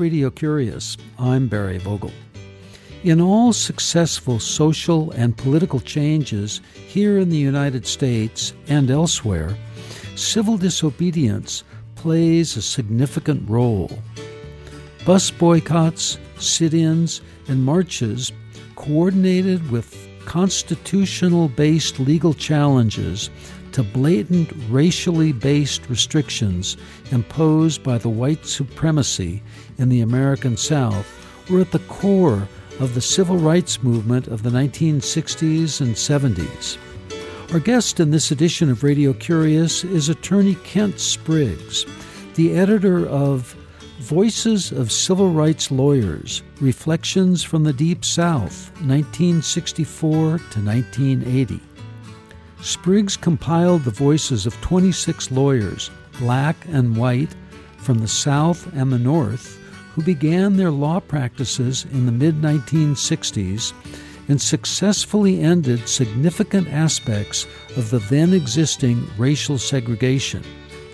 Radio Curious. I'm Barry Vogel. In all successful social and political changes here in the United States and elsewhere, civil disobedience plays a significant role. Bus boycotts, sit ins, and marches, coordinated with constitutional based legal challenges to blatant racially based restrictions imposed by the white supremacy in the American South were at the core of the civil rights movement of the 1960s and 70s. Our guest in this edition of Radio Curious is attorney Kent Spriggs, the editor of Voices of Civil Rights Lawyers Reflections from the Deep South, 1964 to 1980. Spriggs compiled the voices of 26 lawyers, black and white, from the South and the North, who began their law practices in the mid 1960s and successfully ended significant aspects of the then existing racial segregation.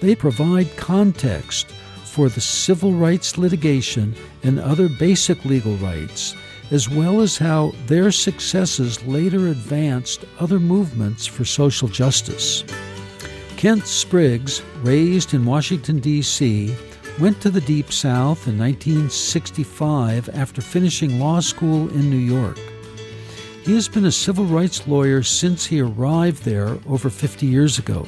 They provide context for the civil rights litigation and other basic legal rights as well as how their successes later advanced other movements for social justice. Kent Spriggs, raised in Washington, D.C., went to the Deep South in 1965 after finishing law school in New York. He has been a civil rights lawyer since he arrived there over 50 years ago.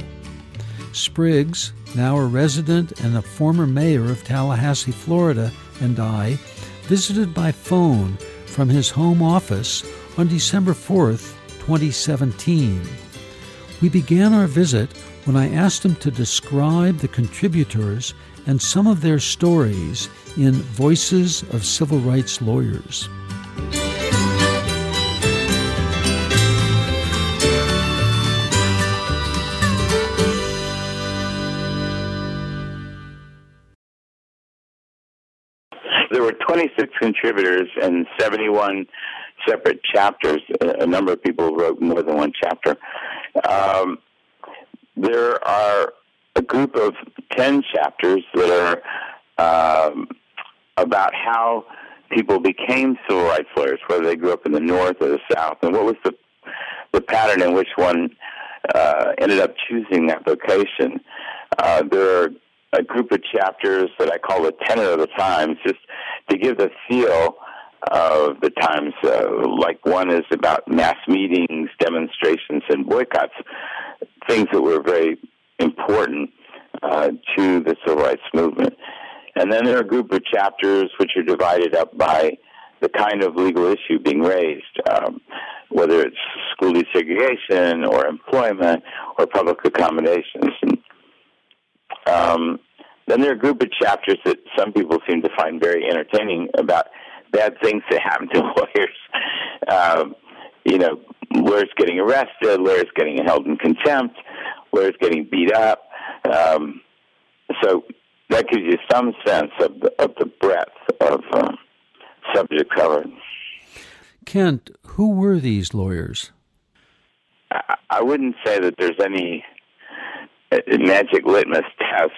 Spriggs, now a resident and a former mayor of Tallahassee, Florida, and I visited by phone from his home office on December 4th, 2017. We began our visit when I asked him to describe the contributors and some of their stories in Voices of Civil Rights Lawyers. Contributors and 71 separate chapters. A number of people wrote more than one chapter. Um, there are a group of 10 chapters that are um, about how people became civil rights lawyers, whether they grew up in the North or the South, and what was the, the pattern in which one uh, ended up choosing that vocation. Uh, there are a group of chapters that I call the tenor of the times, just to give the feel of the times. Uh, like one is about mass meetings, demonstrations, and boycotts, things that were very important uh, to the civil rights movement. And then there are a group of chapters which are divided up by the kind of legal issue being raised, um, whether it's school desegregation or employment or public accommodations. And um, then there are a group of chapters that some people seem to find very entertaining about bad things that happen to lawyers. Um, you know, lawyers getting arrested, lawyers getting held in contempt, lawyers getting beat up. Um, so that gives you some sense of the, of the breadth of uh, subject covered. Kent, who were these lawyers? I, I wouldn't say that there's any uh, magic litmus test.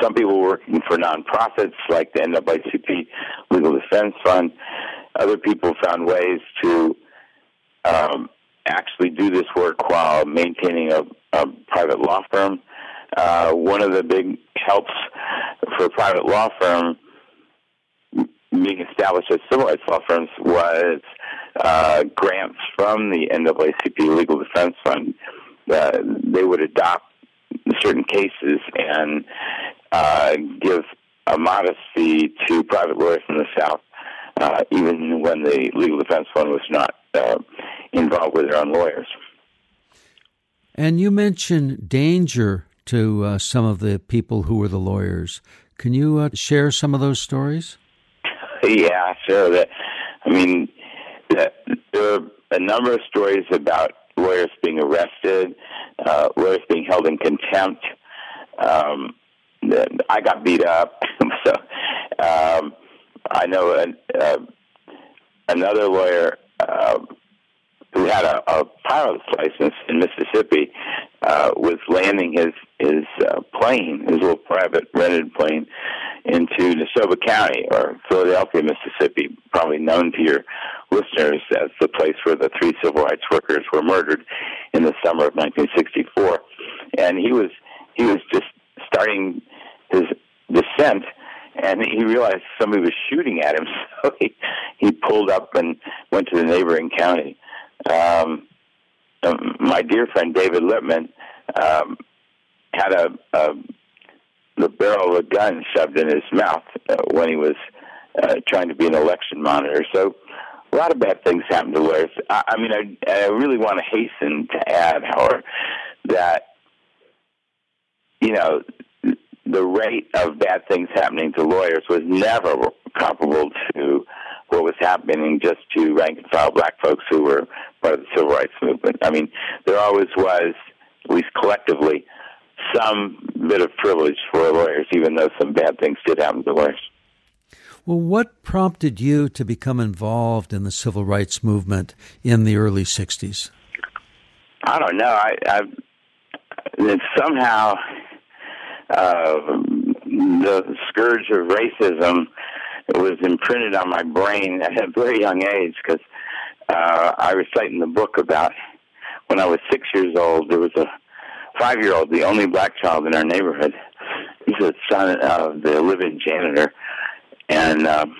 Some people working for nonprofits like the NAACP Legal Defense Fund. Other people found ways to um, actually do this work while maintaining a, a private law firm. Uh, one of the big helps for a private law firm being established as civil rights law firms was uh, grants from the NAACP Legal Defense Fund. Uh, they would adopt certain cases and uh, give a modest fee to private lawyers in the South, uh, even when the Legal Defense Fund was not uh, involved with their own lawyers. And you mentioned danger to uh, some of the people who were the lawyers. Can you uh, share some of those stories? Yeah, sure. That, I mean, that, there are a number of stories about lawyers being arrested, uh, lawyers being held in contempt. Um, I got beat up, so um, I know an, uh, another lawyer uh, who had a, a pilot's license in Mississippi uh, was landing his his uh, plane, his little private rented plane, into Neshoba County or Philadelphia, Mississippi, probably known to your listeners as the place where the three civil rights workers were murdered in the summer of 1964. And he was he was just starting descent, and he realized somebody was shooting at him, so he he pulled up and went to the neighboring county. Um, um my dear friend David Lipman um, had a, a the barrel of a gun shoved in his mouth uh, when he was uh, trying to be an election monitor. So a lot of bad things happen to lawyers. I, I mean, I, I really want to hasten to add, however, that you know the rate of bad things happening to lawyers was never comparable to what was happening just to rank and file black folks who were part of the civil rights movement. I mean, there always was, at least collectively, some bit of privilege for lawyers, even though some bad things did happen to lawyers. Well, what prompted you to become involved in the civil rights movement in the early 60s? I don't know. I, I somehow uh, the scourge of racism was imprinted on my brain at a very young age because uh, I recite in the book about when I was six years old. There was a five year old, the only black child in our neighborhood. He's the son of the live-in janitor, and um,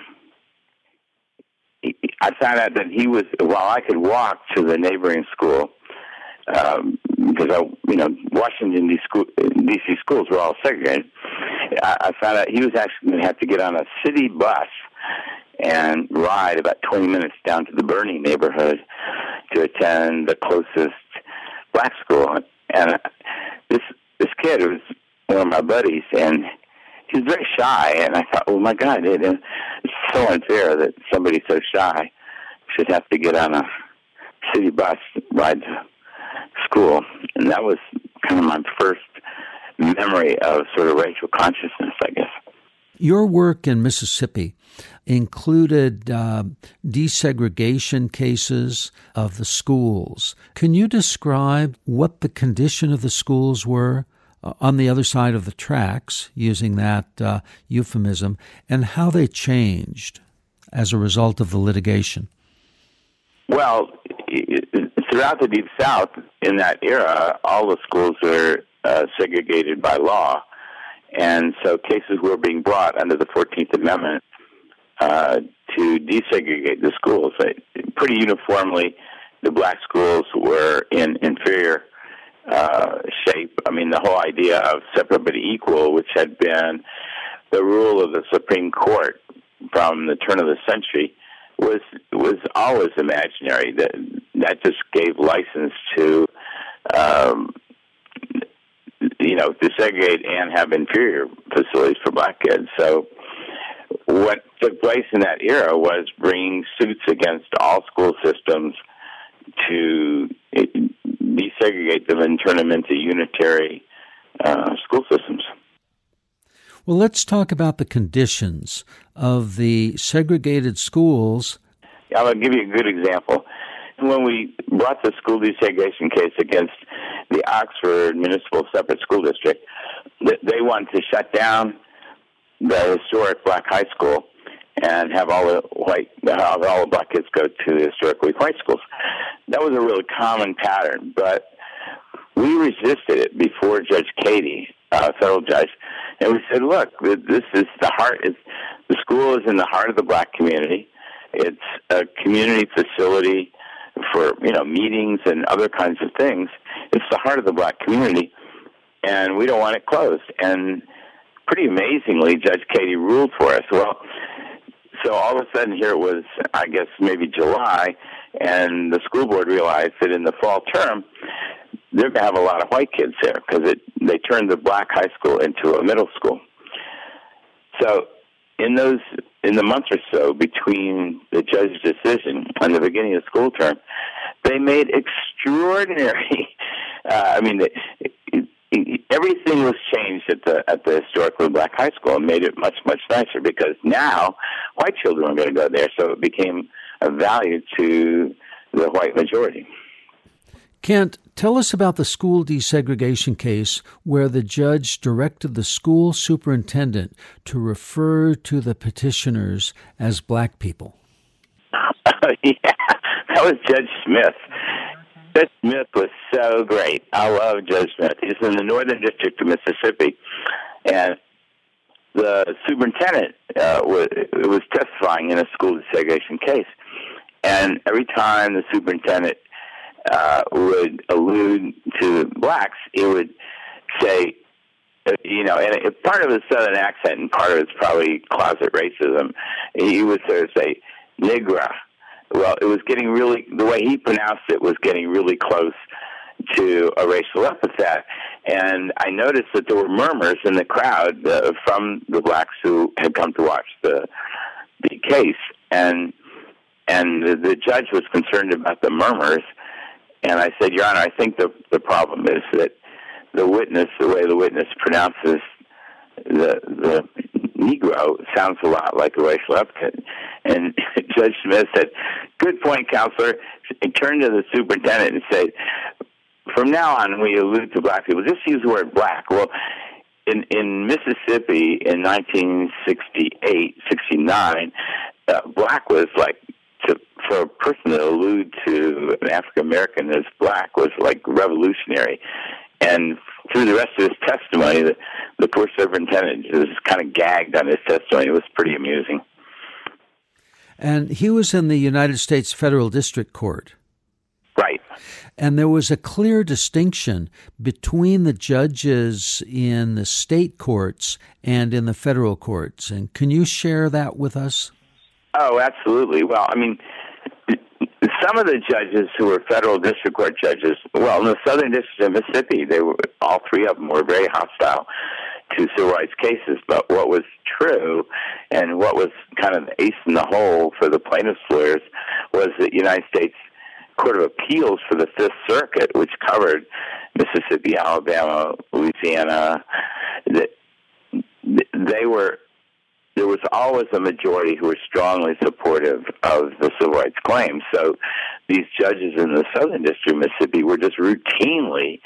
I found out that he was while I could walk to the neighboring school um, because I, you know, Washington D.C. School, DC schools were all segregated. I, found out he was actually going to have to get on a city bus and ride about 20 minutes down to the Boerne neighborhood to attend the closest black school. And uh, this this kid was one of my buddies, and he was very shy. And I thought, oh my God, it, it's so unfair that somebody so shy should have to get on a city bus ride to school. And that was kind of my first memory of sort of racial consciousness, I guess. Your work in Mississippi included uh, desegregation cases of the schools. Can you describe what the condition of the schools were uh, on the other side of the tracks, using that uh, euphemism, and how they changed as a result of the litigation? Well, throughout the Deep South in that era, all the schools were uh, segregated by law. And so cases were being brought under the 14th Amendment uh, to desegregate the schools. Pretty uniformly, the black schools were in inferior uh, shape. I mean, the whole idea of separate but equal, which had been the rule of the Supreme Court from the turn of the century, was was always imaginary. That that just gave license to um, you know, to segregate and have inferior facilities for black kids. So what took place in that era was bringing suits against all school systems to desegregate them and turn them into unitary uh, school systems. Well, let's talk about the conditions of the segregated schools. Going to give you a good example. When we brought the school desegregation case against the Oxford Municipal Separate School District, they wanted to shut down the historic black high school and have all the white have all the black kids go to the historically white schools. That was a really common pattern, but we resisted it before Judge Keady, uh, federal judge, and we said, "Look, this is the heart. Is the school is in the heart of the black community. It's a community facility for you know meetings and other kinds of things. It's the heart of the black community, and we don't want it closed." And pretty amazingly, Judge Keady ruled for us. Well, so all of a sudden here it was, I guess maybe July, and the school board realized that in the fall term they're going to have a lot of white kids there because it they turned the black high school into a middle school. So in those in the month or so between the judge's decision and the beginning of the school term, they made extraordinary. Uh, I mean, everything was changed at the at the historically black high school and made it much much nicer because now white children are going to go there, so it became a value to the white majority. Kent, Tell us about the school desegregation case where the judge directed the school superintendent to refer to the petitioners as black people. yeah, that was Judge Smith. Judge Smith was so great. I love Judge Smith. He's in the Northern District of Mississippi, and the superintendent uh, was, was testifying in a school desegregation case. And every time the superintendent uh, would allude to blacks, he would say, uh, you know, and it, part of his southern accent and part of it's probably closet racism. He would sort of say, "nigra." Well, it was getting really the way he pronounced it was getting really close to a racial epithet. And I noticed that there were murmurs in the crowd uh, from the blacks who had come to watch the the case, and and the, the judge was concerned about the murmurs. And I said, Your Honor, I think the the problem is that the witness, the way the witness pronounces the the Negro, sounds a lot like a racial epithet. And Judge Smith said, "Good point, counselor." And turned to the superintendent and said, "From now on, you allude to black people, just use the word black." Well, in in Mississippi in 1968, 69, uh, black was like to, for a person to allude to an African American as black was like revolutionary. And through the rest of his testimony, the, the poor superintendent was kind of gagged on his testimony. It was pretty amusing. And he was in the United States Federal District Court. Right. And there was a clear distinction between the judges in the state courts and in the federal courts. And can you share that with us? Oh, absolutely. Well, I mean, some of the judges who were federal district court judges, well, in the Southern District of Mississippi, they were all three of them were very hostile to civil rights cases. But what was true, and what was kind of the ace in the hole for the plaintiffs' lawyers, was that United States Court of Appeals for the Fifth Circuit, which covered Mississippi, Alabama, Louisiana. That they were there was always a majority who were strongly supportive of the civil rights claims. So these judges in the Southern District of Mississippi were just routinely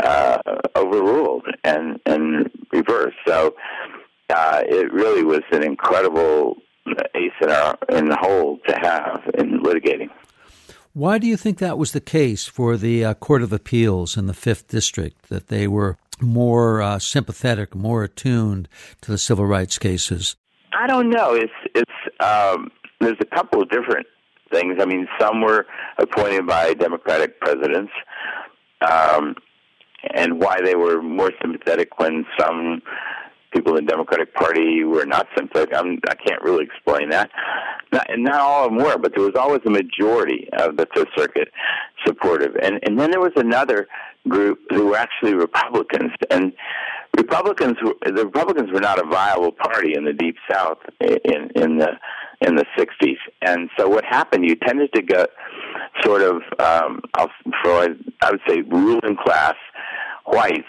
uh, overruled and, and reversed. So uh, it really was an incredible ace in, our, in the hole to have in litigating. Why do you think that was the case for the uh, Court of Appeals in the Fifth District, that they were more uh, sympathetic, more attuned to the civil rights cases? I don't know. It's it's um, there's a couple of different things. I mean, some were appointed by Democratic presidents, um, and why they were more sympathetic when some people in the Democratic Party were not sympathetic. I'm, I can't really explain that. Not, and not all of them were, but there was always a majority of the Fifth Circuit supportive. And and then there was another group who were actually Republicans, and Republicans, the Republicans were not a viable party in the Deep South in in the in the '60s, and so what happened? You tended to get sort of, um, for I would say, ruling class whites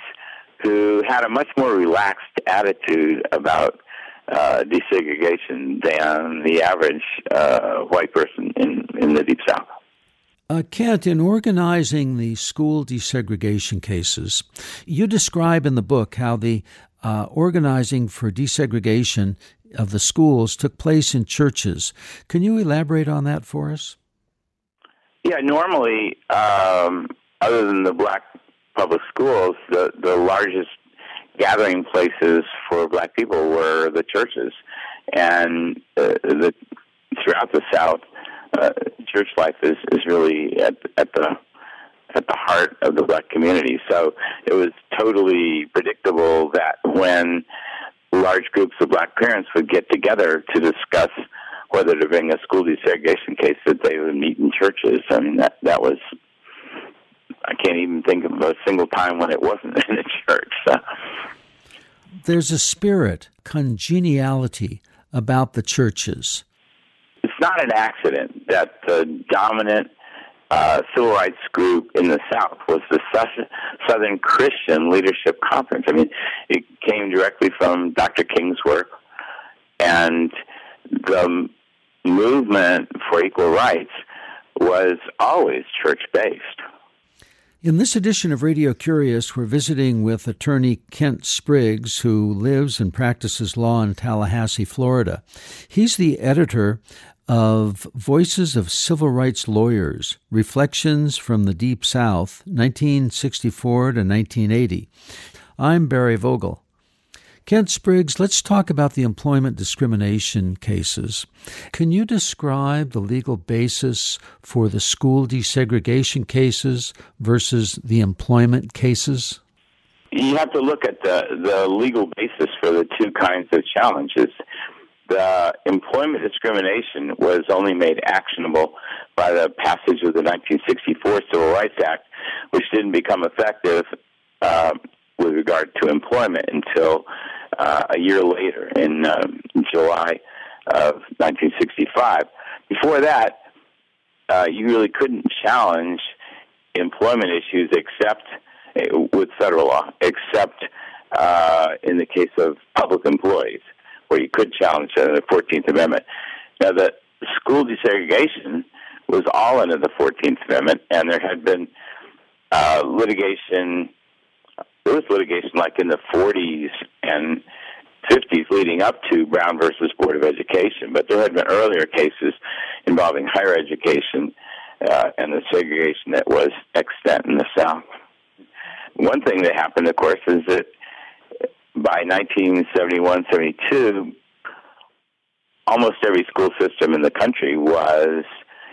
who had a much more relaxed attitude about uh, desegregation than the average uh, white person in in the Deep South. Uh, Kent, in organizing the school desegregation cases, you describe in the book how the uh, organizing for desegregation of the schools took place in churches. Can you elaborate on that for us? Yeah, normally, um, other than the black public schools, the, the largest gathering places for black people were the churches. And uh, the, throughout the South, uh, church life is is really at at the at the heart of the black community. So it was totally predictable that when large groups of black parents would get together to discuss whether to bring a school desegregation case, that they would meet in churches. I mean that that was I can't even think of a single time when it wasn't in a church. So. There's a spirit, congeniality about the churches it's not an accident that the dominant uh, civil rights group in the South was the Southern Christian Leadership Conference. I mean, it came directly from Dr. King's work, and the movement for equal rights was always church based. In this edition of Radio Curious, we're visiting with attorney Kent Spriggs, who lives and practices law in Tallahassee, Florida. He's the editor of Voices of Civil Rights Lawyers Reflections from the Deep South, 1964 to 1980. I'm Barry Vogel. Kent Spriggs, let's talk about the employment discrimination cases. Can you describe the legal basis for the school desegregation cases versus the employment cases? You have to look at the, the legal basis for the two kinds of challenges. The employment discrimination was only made actionable by the passage of the 1964 Civil Rights Act, which didn't become effective uh, with regard to employment until uh, a year later in uh, July of 1965. Before that, uh, you really couldn't challenge employment issues except uh, with federal law, except uh, in the case of public employees, where you could challenge the 14th Amendment. Now, the school desegregation was all under the 14th Amendment, and there had been uh, litigation there was litigation like in the 40s and 50s leading up to Brown versus Board of Education, but there had been earlier cases involving higher education uh, and the segregation that was extant in the South. One thing that happened, of course, is that by 1971 72, almost every school system in the country was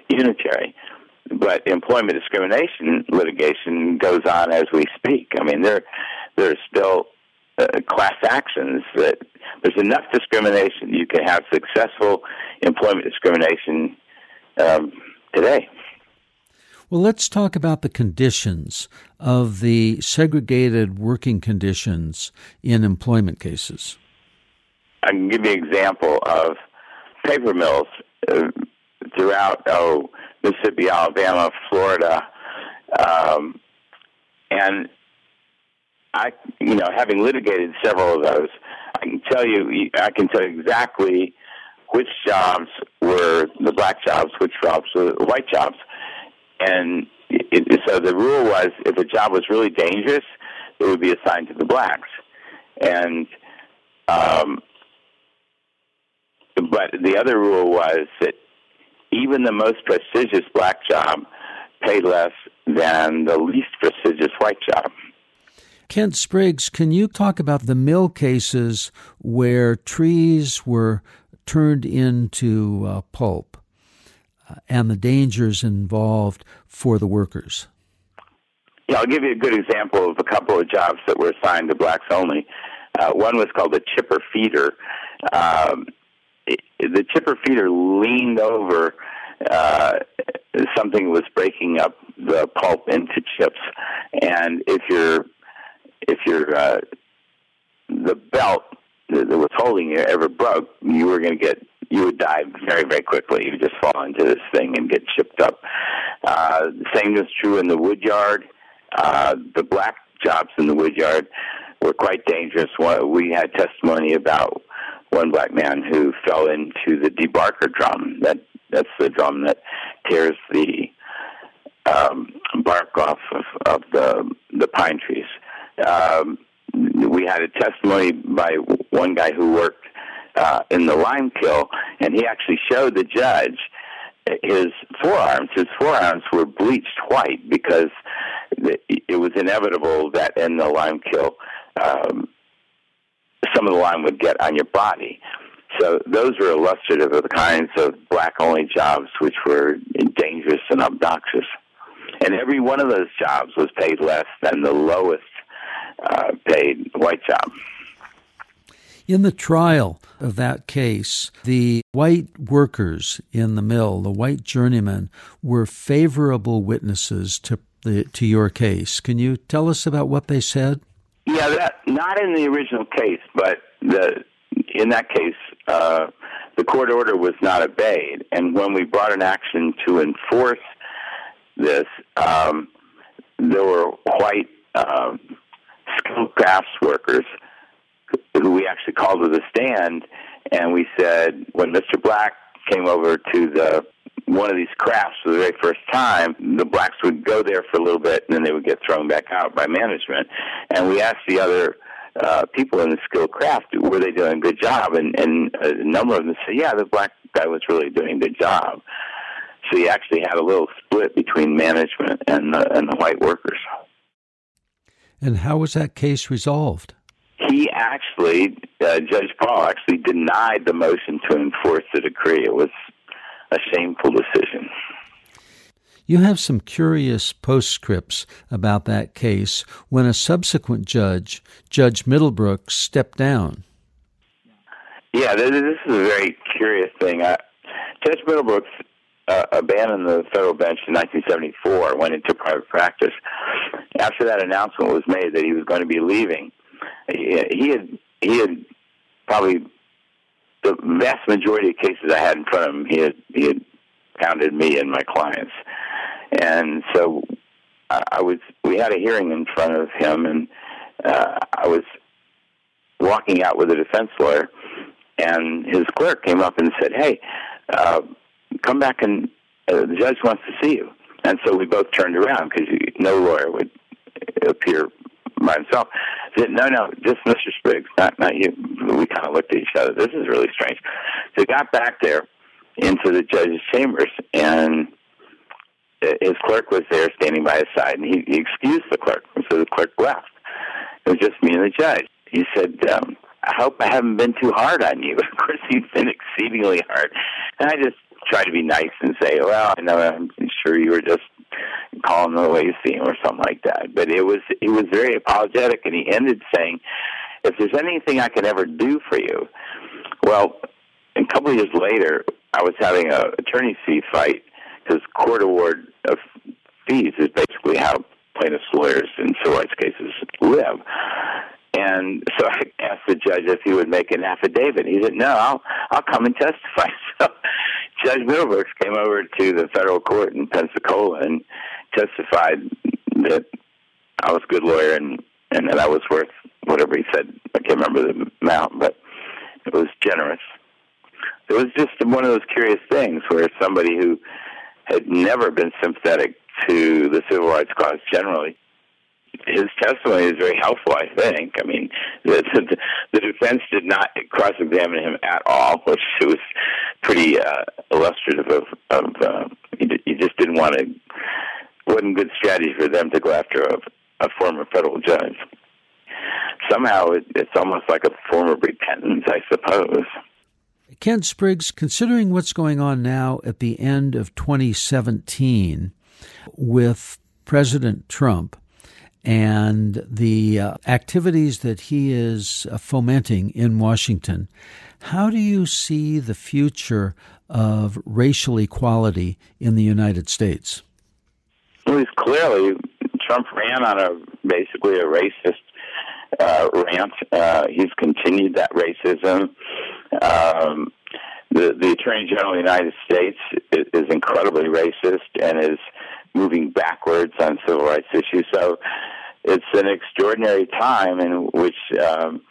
unitary but employment discrimination litigation goes on as we speak. I mean, there there's still uh, class actions that there's enough discrimination you can have successful employment discrimination um, today. Well, let's talk about the conditions of the segregated working conditions in employment cases. I can give you an example of paper mills uh, throughout oh Mississippi, Alabama, Florida, um, and I, you know, having litigated several of those, I can tell you, I can tell you exactly which jobs were the black jobs, which jobs were the white jobs, and it, so the rule was if a job was really dangerous, it would be assigned to the blacks, and um, but the other rule was that even the most prestigious black job paid less than the least prestigious white job. Kent Spriggs, can you talk about the mill cases where trees were turned into uh, pulp uh, and the dangers involved for the workers? Yeah, I'll give you a good example of a couple of jobs that were assigned to blacks only. Uh, one was called a chipper feeder. Um, the chipper feeder leaned over uh, something was breaking up the pulp into chips, and if you're if you're uh, the belt that, that was holding you ever broke, you were going to get you would die very very quickly. You would just fall into this thing and get chipped up. Uh, the same was true in the wood yard. Uh, the black jobs in the wood yard were quite dangerous. We had testimony about one black man who fell into the debarker drum. That that's the drum that tears the um, bark off of, of the the pine trees. Um, we had a testimony by one guy who worked uh, in the lime kiln, and he actually showed the judge his forearms. His forearms were bleached white because it was inevitable that in the lime kiln, um, some of the lime would get on your body. So those were illustrative of the kinds of black only jobs which were dangerous and obnoxious. And every one of those jobs was paid less than the lowest uh, paid white job. In the trial of that case, the white workers in the mill, the white journeymen, were favorable witnesses to the to your case. Can you tell us about what they said? Yeah, that not in the original case, but the in that case, uh, the court order was not obeyed, and when we brought an action to enforce this, um, there were white um, skilled crafts workers who we actually called to the stand, and we said when Mr. Black came over to the one of these crafts for the very first time, the blacks would go there for a little bit and then they would get thrown back out by management. And we asked the other uh, people in the skilled craft, were they doing a good job? And, and a number of them said, yeah, the black guy was really doing a good job. So you actually had a little split between management and the, and the white workers. And how was that case resolved? He actually, uh, Judge Paul actually denied the motion to enforce the decree. It was a shameful decision. You have some curious postscripts about that case when a subsequent judge, Judge Middlebrooks, stepped down. Yeah, this is a very curious thing. I, Judge Middlebrooks uh, abandoned the federal bench in 1974, went into private practice. After that announcement was made that he was going to be leaving, he, he had he had probably the vast majority of cases I had in front of him. He had he had pounded me and my clients, and so I, I was. We had a hearing in front of him, and uh, I was walking out with a defense lawyer, and his clerk came up and said, "Hey." Uh, come back and uh, the judge wants to see you. And so we both turned around because no lawyer would appear by himself. I said, no, no, just Mr. Spriggs, not not you. We kind of looked at each other. This is really strange. So we got back there into the judge's chambers, and his clerk was there standing by his side, and he, he excused the clerk. And so the clerk left. It was just me and the judge. He said, um, I hope I haven't been too hard on you. Of course, he's been exceedingly hard. And I just try to be nice and say, "Well, I know I'm sure you were just the way you see him or something like that." But it was he was very apologetic, and he ended saying, "If there's anything I can ever do for you, well." A couple of years later, I was having a attorney fee fight because court award of fees is basically how plaintiffs' lawyers in civil rights cases live. And so I asked the judge if he would make an affidavit. He said, "No, I'll I'll come and testify." So Judge Middlebrooks came over to the federal court in Pensacola and testified that I was a good lawyer and and that I was worth whatever he said. I can't remember the amount, but it was generous. It was just one of those curious things where somebody who had never been sympathetic to the civil rights cause generally his testimony is very helpful. I think. I mean, the, the, the defense did not cross-examine him at all, which was pretty uh, illustrative of. of uh, you just didn't want to. wasn't good strategy for them to go after a, a former federal judge. Somehow, it, it's almost like a form of repentance, I suppose. Kent Spriggs, considering what's going on now at the end of 2017 with President Trump and the uh, activities that he is uh, fomenting in Washington, how do you see the future of racial equality in the United States? Well, he's clearly Trump ran on a basically a racist uh, rant. Uh, he's continued that racism. Um, the, the Attorney General of the United States is, is incredibly racist and is moving backwards on civil rights issues. So it's an extraordinary time in which um,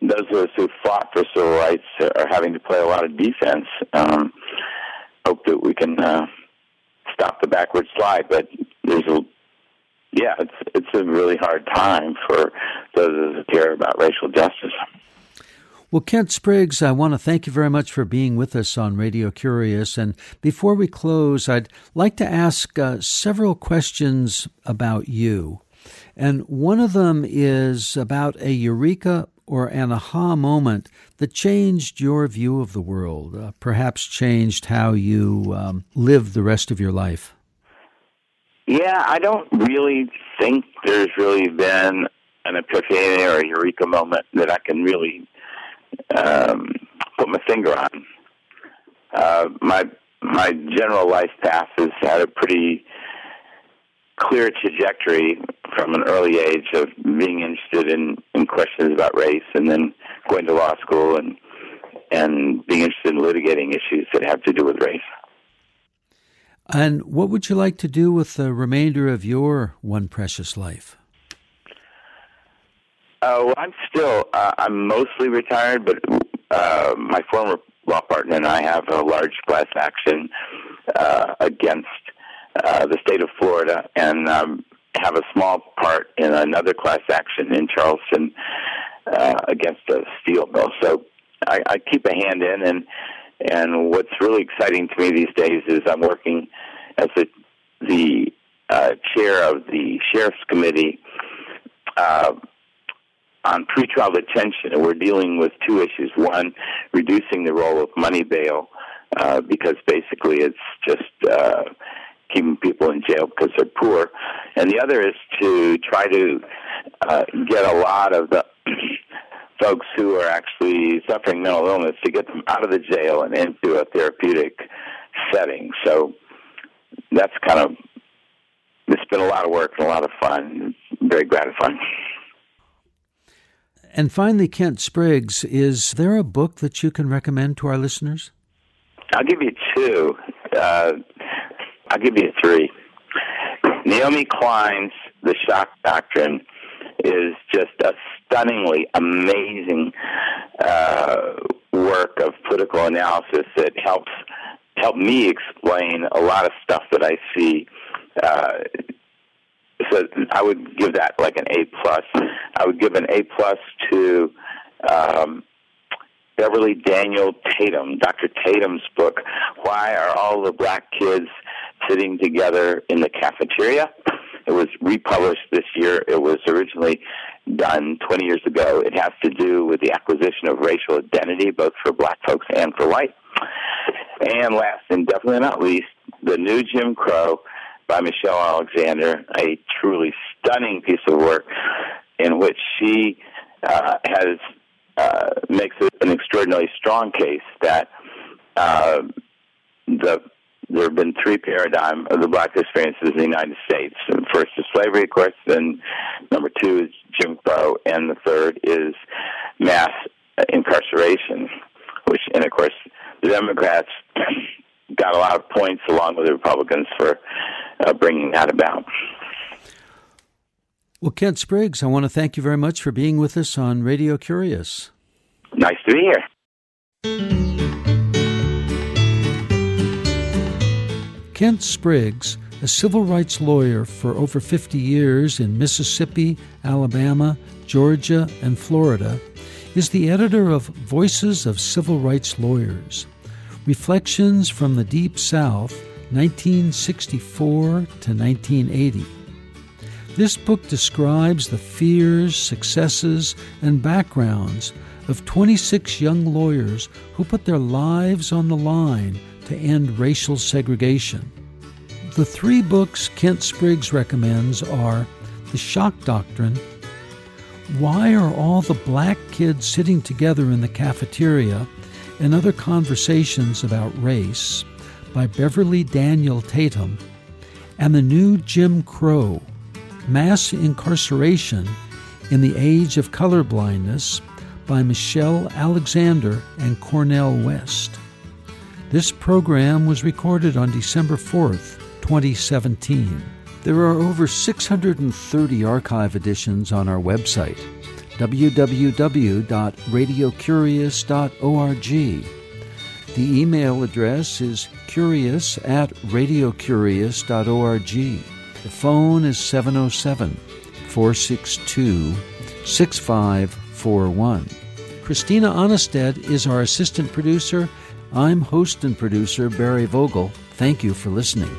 those of us who fought for civil rights are having to play a lot of defense. Um, hope that we can uh, stop the backward slide, but there's a yeah, it's it's a really hard time for those who care about racial justice. Well, Kent Spriggs, I want to thank you very much for being with us on Radio Curious. And before we close, I'd like to ask uh, several questions about you. And one of them is about a eureka or an aha moment that changed your view of the world, uh, perhaps changed how you um, live the rest of your life. Yeah, I don't really think there's really been an epiphany or a eureka moment that I can really um, put my finger on. Uh, my my general life path has had a pretty clear trajectory from an early age of being interested in, in questions about race and then going to law school and and being interested in litigating issues that have to do with race. And what would you like to do with the remainder of your one precious life? Uh, well, I'm still, uh, I'm mostly retired, but uh, my former law partner and I have a large class action uh, against uh, the state of Florida and um, have a small part in another class action in Charleston uh, against a steel mill. So I, I keep a hand in, and and what's really exciting to me these days is I'm working as the the uh, chair of the sheriff's committee uh, on pretrial detention, and we're dealing with two issues. One, reducing the role of money bail uh, because basically it's just uh, keeping people in jail because they're poor, and the other is to try to uh, get a lot of the folks who are actually suffering mental illness to get them out of the jail and into a therapeutic setting. So that's kind of it's been a lot of work and a lot of fun. very gratifying. And finally, Kent Spriggs, is there a book that you can recommend to our listeners? I'll give you two. Uh, I'll give you three. Naomi Klein's The Shock Doctrine is just a stunningly amazing uh, work of political analysis that helps help me explain a lot of stuff that I see. Uh, so I would give that like an A plus. I would give an A plus to um, Beverly Daniel Tatum, Dr. Tatum's book. Why are all the black kids sitting together in the cafeteria? It was republished this year. It was originally done 20 years ago. It has to do with the acquisition of racial identity, both for black folks and for white. And last and definitely not least, The New Jim Crow by Michelle Alexander, a truly stunning piece of work in which she uh, has uh, makes an extraordinarily strong case that uh, the there have been three paradigm of the black experiences in the United States. First is slavery, of course, then number two is Jim Crow, and the third is mass incarceration, which, and of course, the Democrats got a lot of points along with the Republicans for uh, bringing that about. Well, Kent Spriggs, I want to thank you very much for being with us on Radio Curious. Nice to be here. Kent Spriggs, a civil rights lawyer for over 50 years in Mississippi, Alabama, Georgia, and Florida, is the editor of Voices of Civil Rights Lawyers Reflections from the Deep South, 1964 to 1980. This book describes the fears, successes, and backgrounds of 26 young lawyers who put their lives on the line to end racial segregation. The three books Kent Spriggs recommends are The Shock Doctrine, Why Are All the Black Kids Sitting Together in the Cafeteria, and Other Conversations About Race by Beverly Daniel Tatum, and The New Jim Crow Mass Incarceration in the Age of Colorblindness by Michelle Alexander and Cornel West. This program was recorded on December 4th, 2017. There are over 630 archive editions on our website, www.radiocurious.org. The email address is curious at radiocurious.org. The phone is 707 462 6541. Christina Aanestad is our assistant producer I'm host and producer Barry Vogel. Thank you for listening.